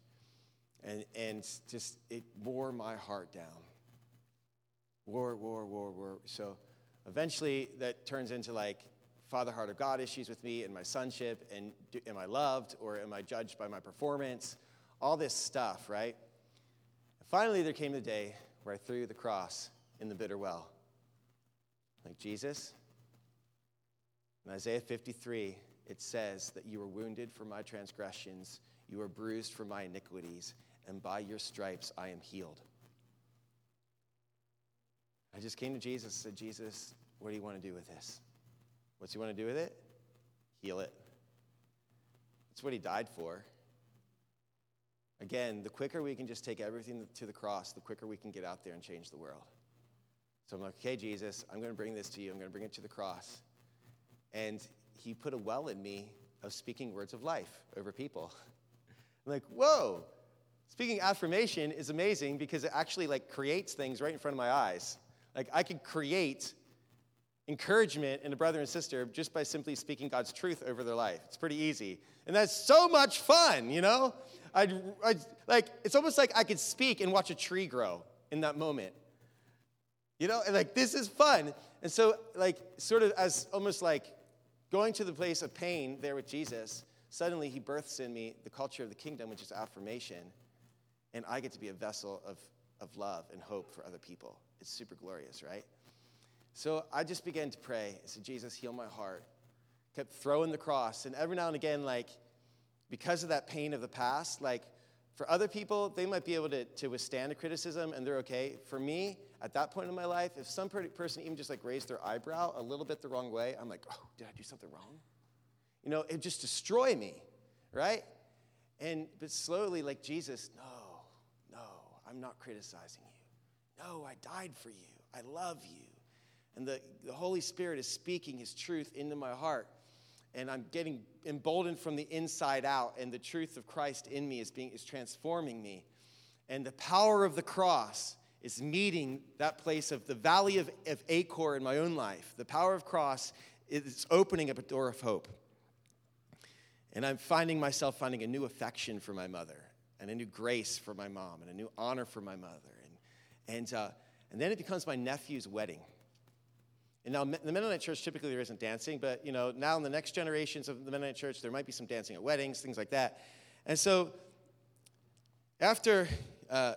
And, and just, it wore my heart down. War, war, war, war. So eventually that turns into like father heart of God issues with me and my sonship. And do, am I loved or am I judged by my performance? All this stuff, right? And finally, there came the day where I threw the cross in the bitter well. Like Jesus, in Isaiah 53, it says that you were wounded for my transgressions, you were bruised for my iniquities, and by your stripes I am healed. I just came to Jesus and said, Jesus, what do you want to do with this? What's he want to do with it? Heal it. That's what he died for. Again, the quicker we can just take everything to the cross, the quicker we can get out there and change the world. So I'm like, okay, Jesus, I'm going to bring this to you. I'm going to bring it to the cross. And he put a well in me of speaking words of life over people. I'm like, whoa, speaking affirmation is amazing because it actually like creates things right in front of my eyes. Like I could create encouragement in a brother and sister just by simply speaking God's truth over their life. It's pretty easy. And that's so much fun, you know? I'd, I'd, like, it's almost like I could speak and watch a tree grow in that moment. You know, and like this is fun. And so, like, sort of as almost like going to the place of pain there with Jesus, suddenly he births in me the culture of the kingdom, which is affirmation. And I get to be a vessel of, of love and hope for other people. It's super glorious, right? So I just began to pray. I said, Jesus, heal my heart. Kept throwing the cross. And every now and again, like, because of that pain of the past, like, for other people, they might be able to, to withstand a criticism and they're okay. For me, at that point in my life, if some person even just like raised their eyebrow a little bit the wrong way, I'm like, oh, did I do something wrong? You know, it just destroy me, right? And but slowly, like Jesus, no, no, I'm not criticizing you. No, I died for you. I love you. And the, the Holy Spirit is speaking his truth into my heart and I'm getting emboldened from the inside out, and the truth of Christ in me is being is transforming me. And the power of the cross is meeting that place of the valley of, of Achor in my own life. The power of cross is opening up a door of hope. And I'm finding myself finding a new affection for my mother, and a new grace for my mom, and a new honor for my mother. And, And, uh, and then it becomes my nephew's wedding. And now, the Mennonite church typically there isn't dancing, but you know, now in the next generations of the Mennonite church, there might be some dancing at weddings, things like that. And so, after, uh,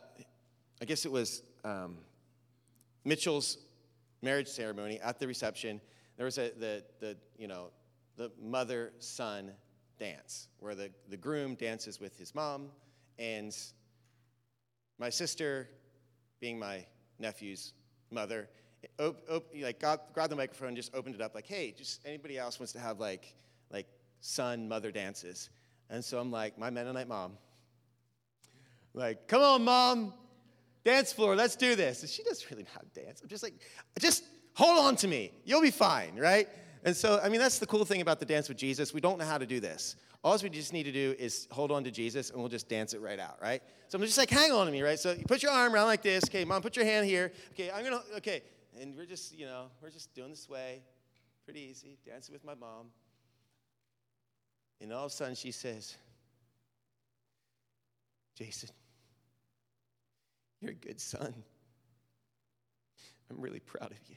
I guess it was um, Mitchell's marriage ceremony at the reception, there was a the the you know the mother son dance where the the groom dances with his mom, and my sister, being my nephew's mother op, op, like got, grabbed the microphone and just opened it up like, hey, just anybody else wants to have like, like son, mother dances. And so I'm like, my Mennonite mom, like, come on, mom, dance floor, let's do this. And she doesn't really know how to dance. I'm just like, just hold on to me. You'll be fine, right? And so, I mean, that's the cool thing about the dance with Jesus. We don't know how to do this. All we just need to do is hold on to Jesus and we'll just dance it right out, right? So I'm just like, hang on to me, right? So you put your arm around like this. Okay, mom, put your hand here. Okay, I'm gonna, okay, and we're just, you know, we're just doing this way, pretty easy, dancing with my mom. And all of a sudden she says, Jason, you're a good son. I'm really proud of you.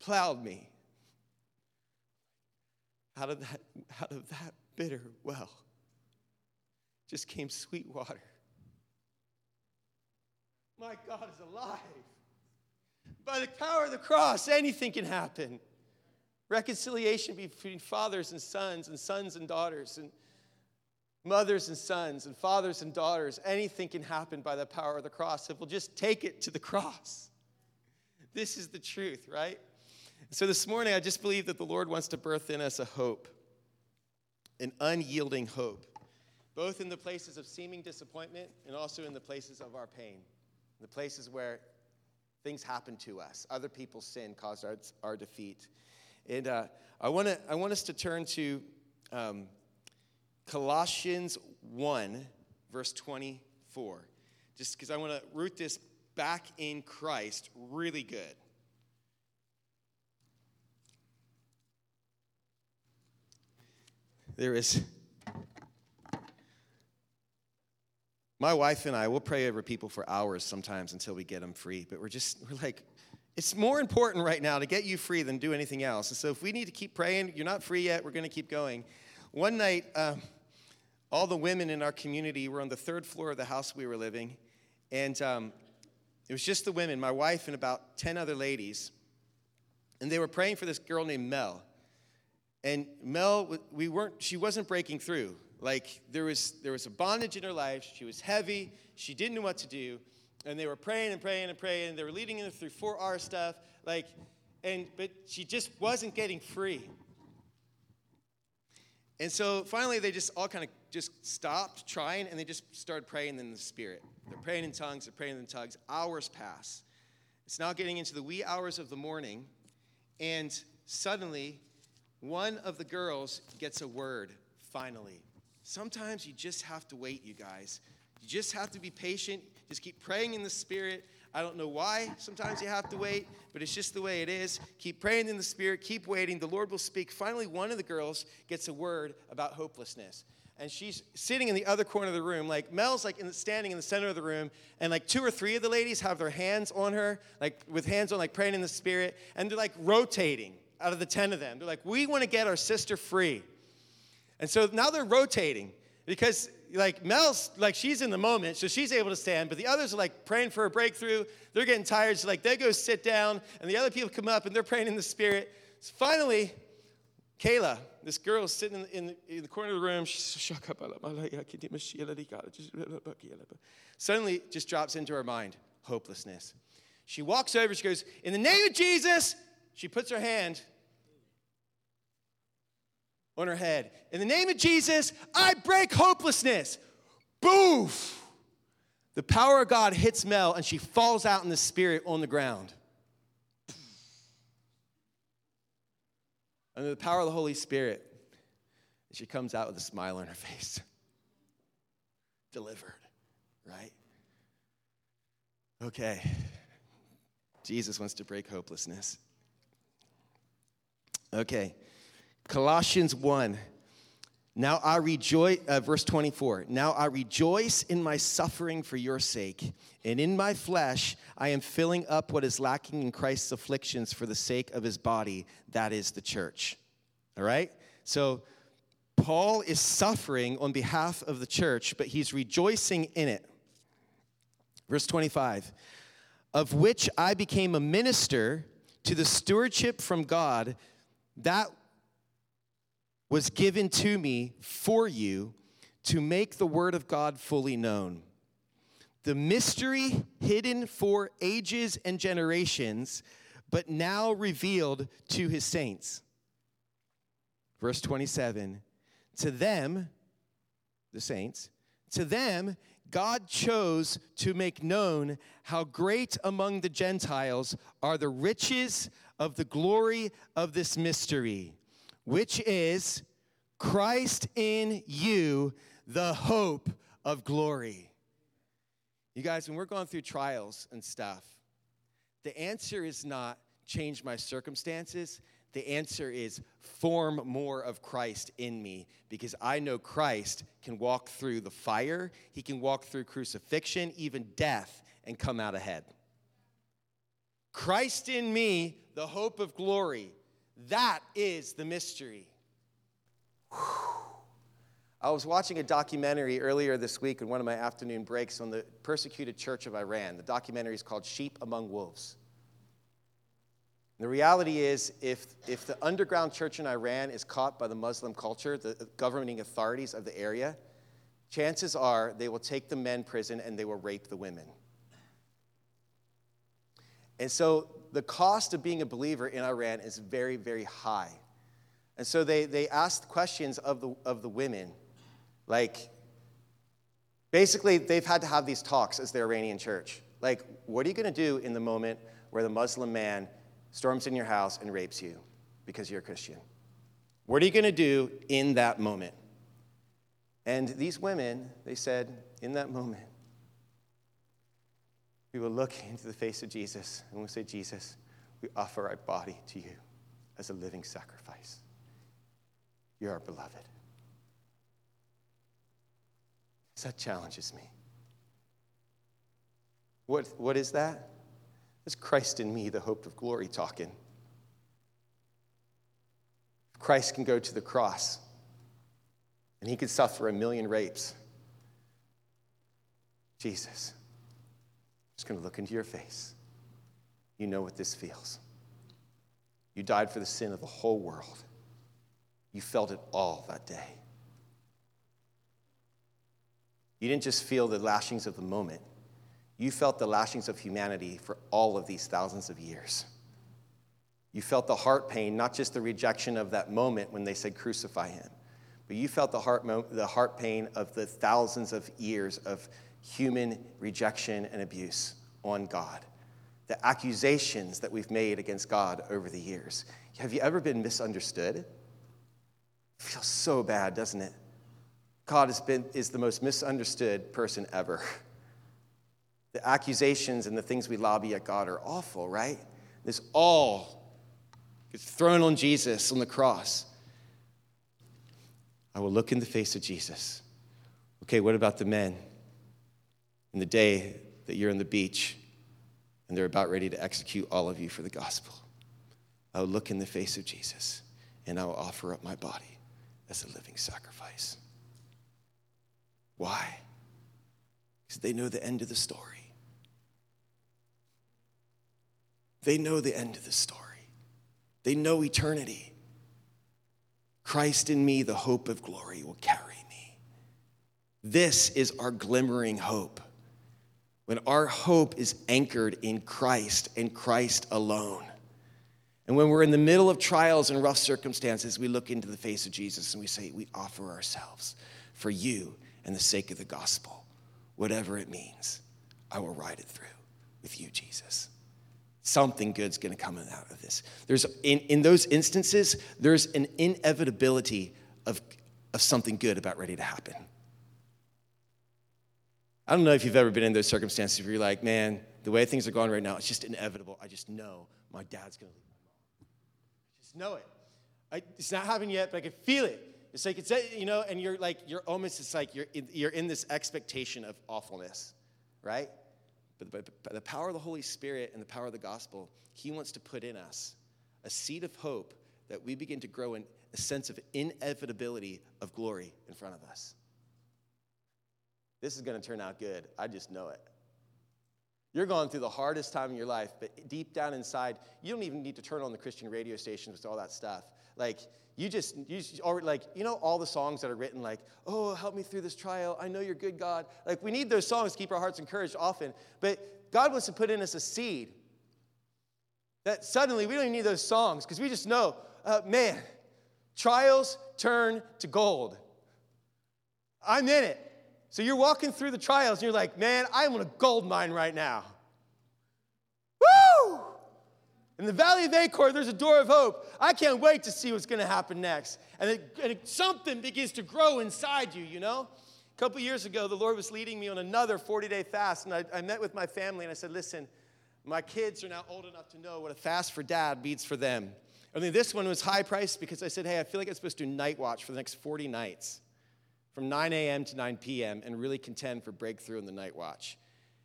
Plowed me out of that, out of that bitter well just came sweet water. My God is alive. By the power of the cross, anything can happen. Reconciliation between fathers and sons, and sons and daughters, and mothers and sons, and fathers and daughters. Anything can happen by the power of the cross if we'll just take it to the cross. This is the truth, right? So this morning, I just believe that the Lord wants to birth in us a hope, an unyielding hope both in the places of seeming disappointment and also in the places of our pain, the places where things happen to us. Other people's sin caused our, our defeat. And uh, I, wanna, I want us to turn to um, Colossians 1, verse 24, just because I want to root this back in Christ really good. There is My wife and I will pray over people for hours sometimes until we get them free, but we're just, we're like, it's more important right now to get you free than do anything else. And so if we need to keep praying, you're not free yet, we're going to keep going. One night, um, all the women in our community were on the third floor of the house we were living, and um, it was just the women, my wife and about 10 other ladies, and they were praying for this girl named Mel. And Mel, we weren't, she wasn't breaking through. Like there was there was a bondage in her life. She was heavy. She didn't know what to do. And they were praying and praying and praying. And they were leading her through 4R stuff. Like, and but she just wasn't getting free. And so finally they just all kind of just stopped trying and they just started praying in the spirit. They're praying in tongues, they're praying in tongues. Hours pass. It's now getting into the wee hours of the morning, and suddenly one of the girls gets a word, finally. Sometimes you just have to wait, you guys. You just have to be patient. Just keep praying in the Spirit. I don't know why sometimes you have to wait, but it's just the way it is. Keep praying in the Spirit, keep waiting. The Lord will speak. Finally, one of the girls gets a word about hopelessness. And she's sitting in the other corner of the room. Like Mel's like in the, standing in the center of the room, and like two or three of the ladies have their hands on her, like with hands on, like praying in the Spirit, and they're like rotating out of the 10 of them. They're like, we want to get our sister free. And so now they're rotating because like Mel's like she's in the moment, so she's able to stand, but the others are like praying for a breakthrough. They're getting tired, so like they go sit down, and the other people come up and they're praying in the spirit. So finally, Kayla, this girl is sitting in the, in the corner of the room. She's suddenly, just drops into her mind hopelessness. She walks over. She goes, "In the name of Jesus!" She puts her hand on her head. In the name of Jesus, I break hopelessness. Boof! The power of God hits Mel and she falls out in the spirit on the ground. Under the power of the Holy Spirit, she comes out with a smile on her face. (laughs) Delivered, right? Okay. Jesus wants to break hopelessness. Okay. Colossians 1. Now I rejoice, uh, verse 24. Now I rejoice in my suffering for your sake, and in my flesh I am filling up what is lacking in Christ's afflictions for the sake of his body, that is the church. All right? So Paul is suffering on behalf of the church, but he's rejoicing in it. Verse 25, of which I became a minister to the stewardship from God that was given to me for you to make the word of God fully known. The mystery hidden for ages and generations, but now revealed to his saints. Verse 27 To them, the saints, to them, God chose to make known how great among the Gentiles are the riches of the glory of this mystery which is Christ in you, the hope of glory. You guys, when we're going through trials and stuff, the answer is not change my circumstances. The answer is form more of Christ in me because I know Christ can walk through the fire, he can walk through crucifixion, even death, and come out ahead. Christ in me, the hope of glory. That is the mystery. I was watching a documentary earlier this week in one of my afternoon breaks on the persecuted church of Iran. The documentary is called Sheep Among Wolves. The reality is, if, if the underground church in Iran is caught by the Muslim culture, the governing authorities of the area, chances are they will take the men prison and they will rape the women. And so the cost of being a believer in Iran is very, very high. And so they, they asked questions of the, of the women. Like, basically, they've had to have these talks as the Iranian church. Like, what are you going to do in the moment where the Muslim man storms in your house and rapes you because you're a Christian? What are you going to do in that moment? And these women, they said, in that moment, we will look into the face of Jesus and we'll say, Jesus, we offer our body to you as a living sacrifice. You're our beloved. That challenges me. What, what is that? It's Christ in me, the hope of glory, talking. Christ can go to the cross and he could suffer a million rapes. Jesus, just going to look into your face. You know what this feels. You died for the sin of the whole world. You felt it all that day. You didn't just feel the lashings of the moment, you felt the lashings of humanity for all of these thousands of years. You felt the heart pain, not just the rejection of that moment when they said, Crucify him, but you felt the heart, mo- the heart pain of the thousands of years of human rejection and abuse on God, the accusations that we've made against God over the years. Have you ever been misunderstood? It feels so bad, doesn't it? God has been, is the most misunderstood person ever. (laughs) The accusations and the things we lobby at God are awful, right? This all gets thrown on Jesus on the cross. I will look in the face of Jesus. Okay, what about the men? In the day that you're on the beach and they're about ready to execute all of you for the gospel. I will look in the face of Jesus and I will offer up my body as a living sacrifice. Why? Because they know the end of the story. They know the end of the story. They know eternity. Christ in me, the hope of glory, will carry me. This is our glimmering hope when our hope is anchored in Christ and Christ alone. And when we're in the middle of trials and rough circumstances, we look into the face of Jesus and we say, We offer ourselves for you and the sake of the gospel. Whatever it means, I will ride it through with you, Jesus. Something good's gonna come out of this. There's in, in those instances, there's an inevitability of, of something good about ready to happen. I don't know if you've ever been in those circumstances where you're like, man, the way things are going right now, it's just inevitable. I just know my dad's going to leave my mom. I just know it. I, it's not happening yet, but I can feel it. It's like it's you know, and you're like you're almost it's like you're in, you're in this expectation of awfulness, right? But by, by the power of the Holy Spirit and the power of the gospel, He wants to put in us a seed of hope that we begin to grow in a sense of inevitability of glory in front of us. This is going to turn out good. I just know it. You're going through the hardest time in your life, but deep down inside, you don't even need to turn on the Christian radio stations with all that stuff. Like, you just, you just already, like, you know, all the songs that are written, like, oh, help me through this trial. I know you're good, God. Like, we need those songs to keep our hearts encouraged often. But God wants to put in us a seed that suddenly we don't even need those songs because we just know, uh, man, trials turn to gold. I'm in it. So you're walking through the trials and you're like, man, I'm in a gold mine right now. Woo! In the Valley of Achor, there's a door of hope. I can't wait to see what's going to happen next. And, it, and it, something begins to grow inside you, you know? A couple years ago, the Lord was leading me on another 40 day fast. And I, I met with my family and I said, listen, my kids are now old enough to know what a fast for dad means for them. I mean, this one was high priced because I said, hey, I feel like I'm supposed to do night watch for the next 40 nights from 9 a.m. to 9 p.m. and really contend for breakthrough in the night watch.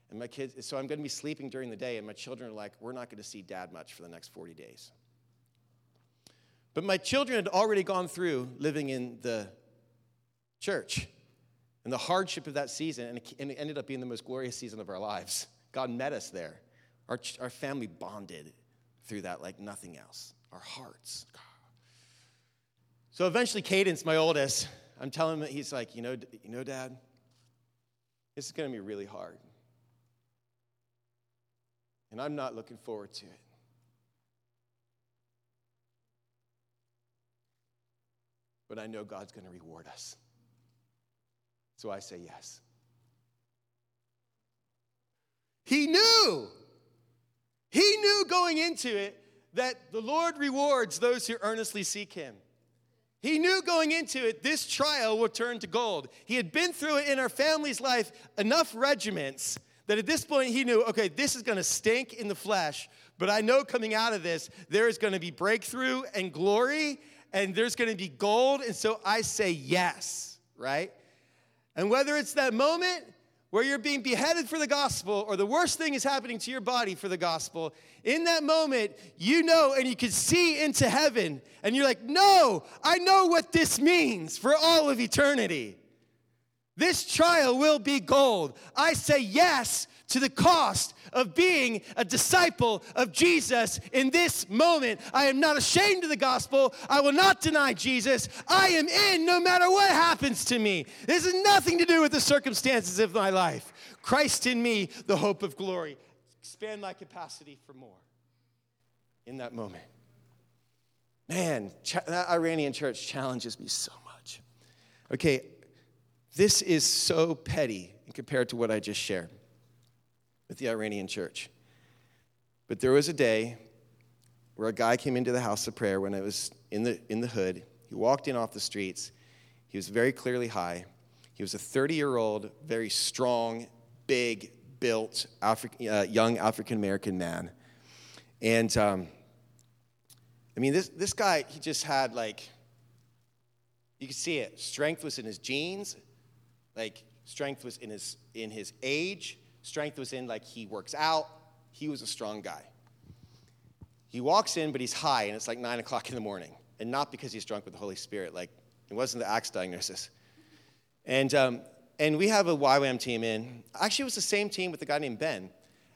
And my kids, so I'm going to be sleeping during the day, and my children are like, we're not going to see dad much for the next 40 days. But my children had already gone through living in the church and the hardship of that season, and it ended up being the most glorious season of our lives. God met us there. Our, our family bonded through that like nothing else, our hearts. So eventually, Cadence, my oldest, I'm telling him, that he's like, you know, you know, Dad, this is going to be really hard. And I'm not looking forward to it. But I know God's going to reward us. So I say yes. He knew. He knew going into it that the Lord rewards those who earnestly seek Him. He knew going into it, this trial would turn to gold. He had been through it in our family's life enough regiments that at this point he knew, okay, this is gonna stink in the flesh, but I know coming out of this, there is gonna be breakthrough and glory, and there's gonna be gold, and so I say yes, right? And whether it's that moment where you're being beheaded for the gospel or the worst thing is happening to your body for the gospel, in that moment, you know and you can see into heaven, and you're like, no, I know what this means for all of eternity. This trial will be gold. I say yes to the cost of being a disciple of Jesus in this moment. I am not ashamed of the gospel. I will not deny Jesus. I am in no matter what happens to me. This has nothing to do with the circumstances of my life. Christ in me, the hope of glory. Expand my capacity for more in that moment. Man, that Iranian church challenges me so much. Okay, this is so petty compared to what I just shared with the Iranian church. But there was a day where a guy came into the house of prayer when I was in the, in the hood. He walked in off the streets. He was very clearly high. He was a 30 year old, very strong, big, built Afri- uh, young African American man. And um, I mean, this, this guy, he just had like, you could see it. Strength was in his genes, like strength was in his in his age. Strength was in like he works out. He was a strong guy. He walks in, but he's high, and it's like nine o'clock in the morning, and not because he's drunk with the Holy Spirit. Like it wasn't the Acts diagnosis. And um, and we have a YWAM team in. Actually, it was the same team with a guy named Ben.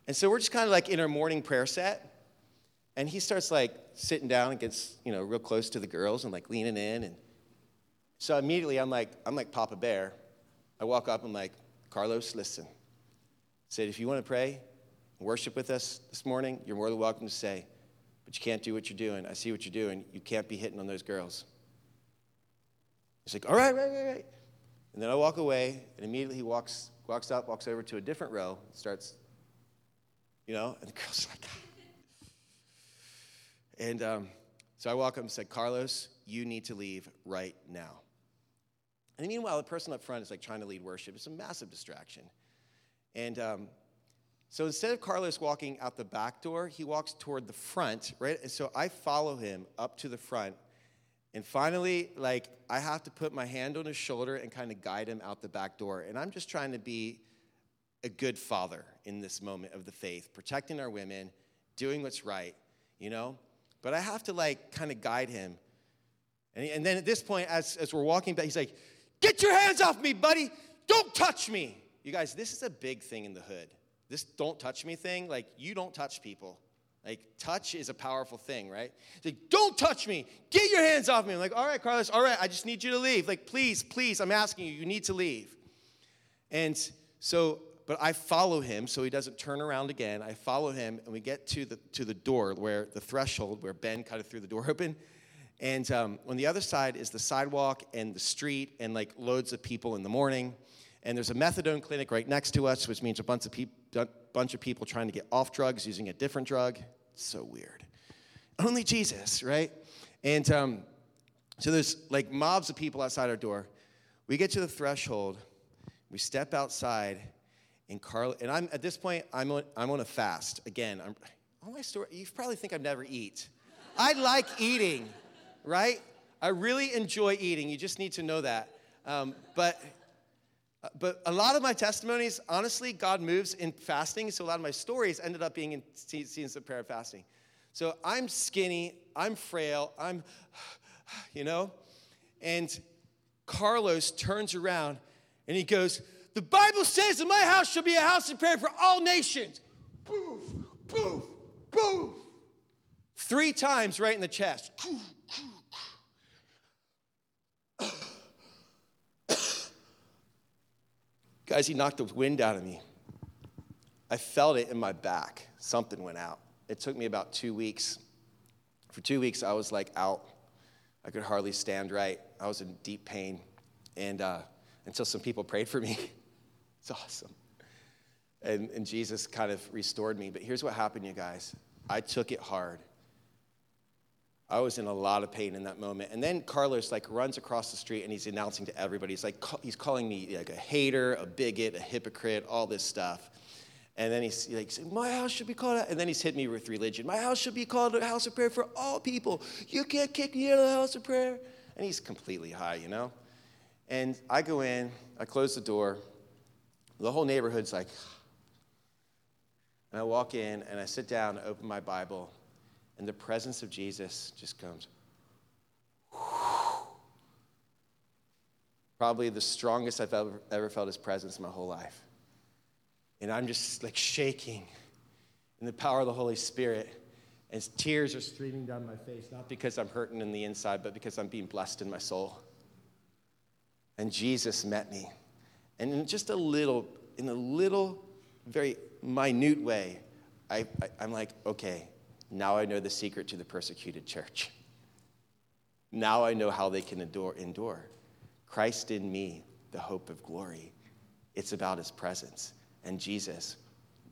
And so we're just kind of like in our morning prayer set. And he starts like sitting down and gets, you know, real close to the girls and like leaning in. And so immediately I'm like, I'm like Papa Bear. I walk up, I'm like, Carlos, listen. I said, if you want to pray and worship with us this morning, you're more than welcome to say, but you can't do what you're doing. I see what you're doing. You can't be hitting on those girls. He's like, all right, right, right, right. And then I walk away, and immediately he walks, walks up, walks over to a different row, starts, you know, and the girl's (laughs) like, and um, so I walk up and said, Carlos, you need to leave right now. And meanwhile, the person up front is like trying to lead worship. It's a massive distraction. And um, so instead of Carlos walking out the back door, he walks toward the front, right? And so I follow him up to the front. And finally, like, I have to put my hand on his shoulder and kind of guide him out the back door. And I'm just trying to be a good father in this moment of the faith, protecting our women, doing what's right, you know? But I have to, like, kind of guide him. And, and then at this point, as, as we're walking back, he's like, Get your hands off me, buddy. Don't touch me. You guys, this is a big thing in the hood. This don't touch me thing, like, you don't touch people. Like, touch is a powerful thing, right? He's like, don't touch me. Get your hands off me. I'm like, all right, Carlos, all right, I just need you to leave. Like, please, please, I'm asking you, you need to leave. And so, but I follow him so he doesn't turn around again. I follow him, and we get to the, to the door where the threshold where Ben kind of threw the door open. And um, on the other side is the sidewalk and the street and like loads of people in the morning. And there's a methadone clinic right next to us, which means a bunch of, peop- bunch of people trying to get off drugs using a different drug. It's so weird. Only Jesus, right? And um, so there's like mobs of people outside our door. We get to the threshold, we step outside, and Carl, and I'm at this point, I'm on, I'm on a fast. Again, I'm, all my story, you probably think I never eat. I like eating right? I really enjoy eating. You just need to know that. Um, but but a lot of my testimonies, honestly, God moves in fasting. So a lot of my stories ended up being in seasons of prayer and fasting. So I'm skinny, I'm frail, I'm, (sighs) you know, and Carlos turns around and he goes, The Bible says that my house shall be a house of prayer for all nations. Boof, boof, boof. Three times right in the chest. Guys, he knocked the wind out of me. I felt it in my back. Something went out. It took me about two weeks. For two weeks, I was like out. I could hardly stand right. I was in deep pain. And uh, until some people prayed for me, (laughs) it's awesome. And, and Jesus kind of restored me. But here's what happened, you guys I took it hard. I was in a lot of pain in that moment. And then Carlos like runs across the street and he's announcing to everybody. He's like he's calling me like a hater, a bigot, a hypocrite, all this stuff. And then he's like, my house should be called, and then he's hit me with religion. My house should be called a house of prayer for all people. You can't kick me out of the house of prayer. And he's completely high, you know? And I go in, I close the door. The whole neighborhood's like, (sighs) and I walk in and I sit down, open my Bible, and the presence of Jesus just comes. Probably the strongest I've ever, ever felt his presence in my whole life. And I'm just like shaking in the power of the Holy Spirit. And tears are streaming down my face, not because I'm hurting in the inside, but because I'm being blessed in my soul. And Jesus met me. And in just a little, in a little, very minute way, I, I, am like, okay, now I know the secret to the persecuted church. Now I know how they can endure. endure. Christ in me, the hope of glory. It's about his presence. And Jesus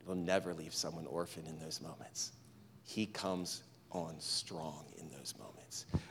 will never leave someone orphan in those moments. He comes on strong in those moments.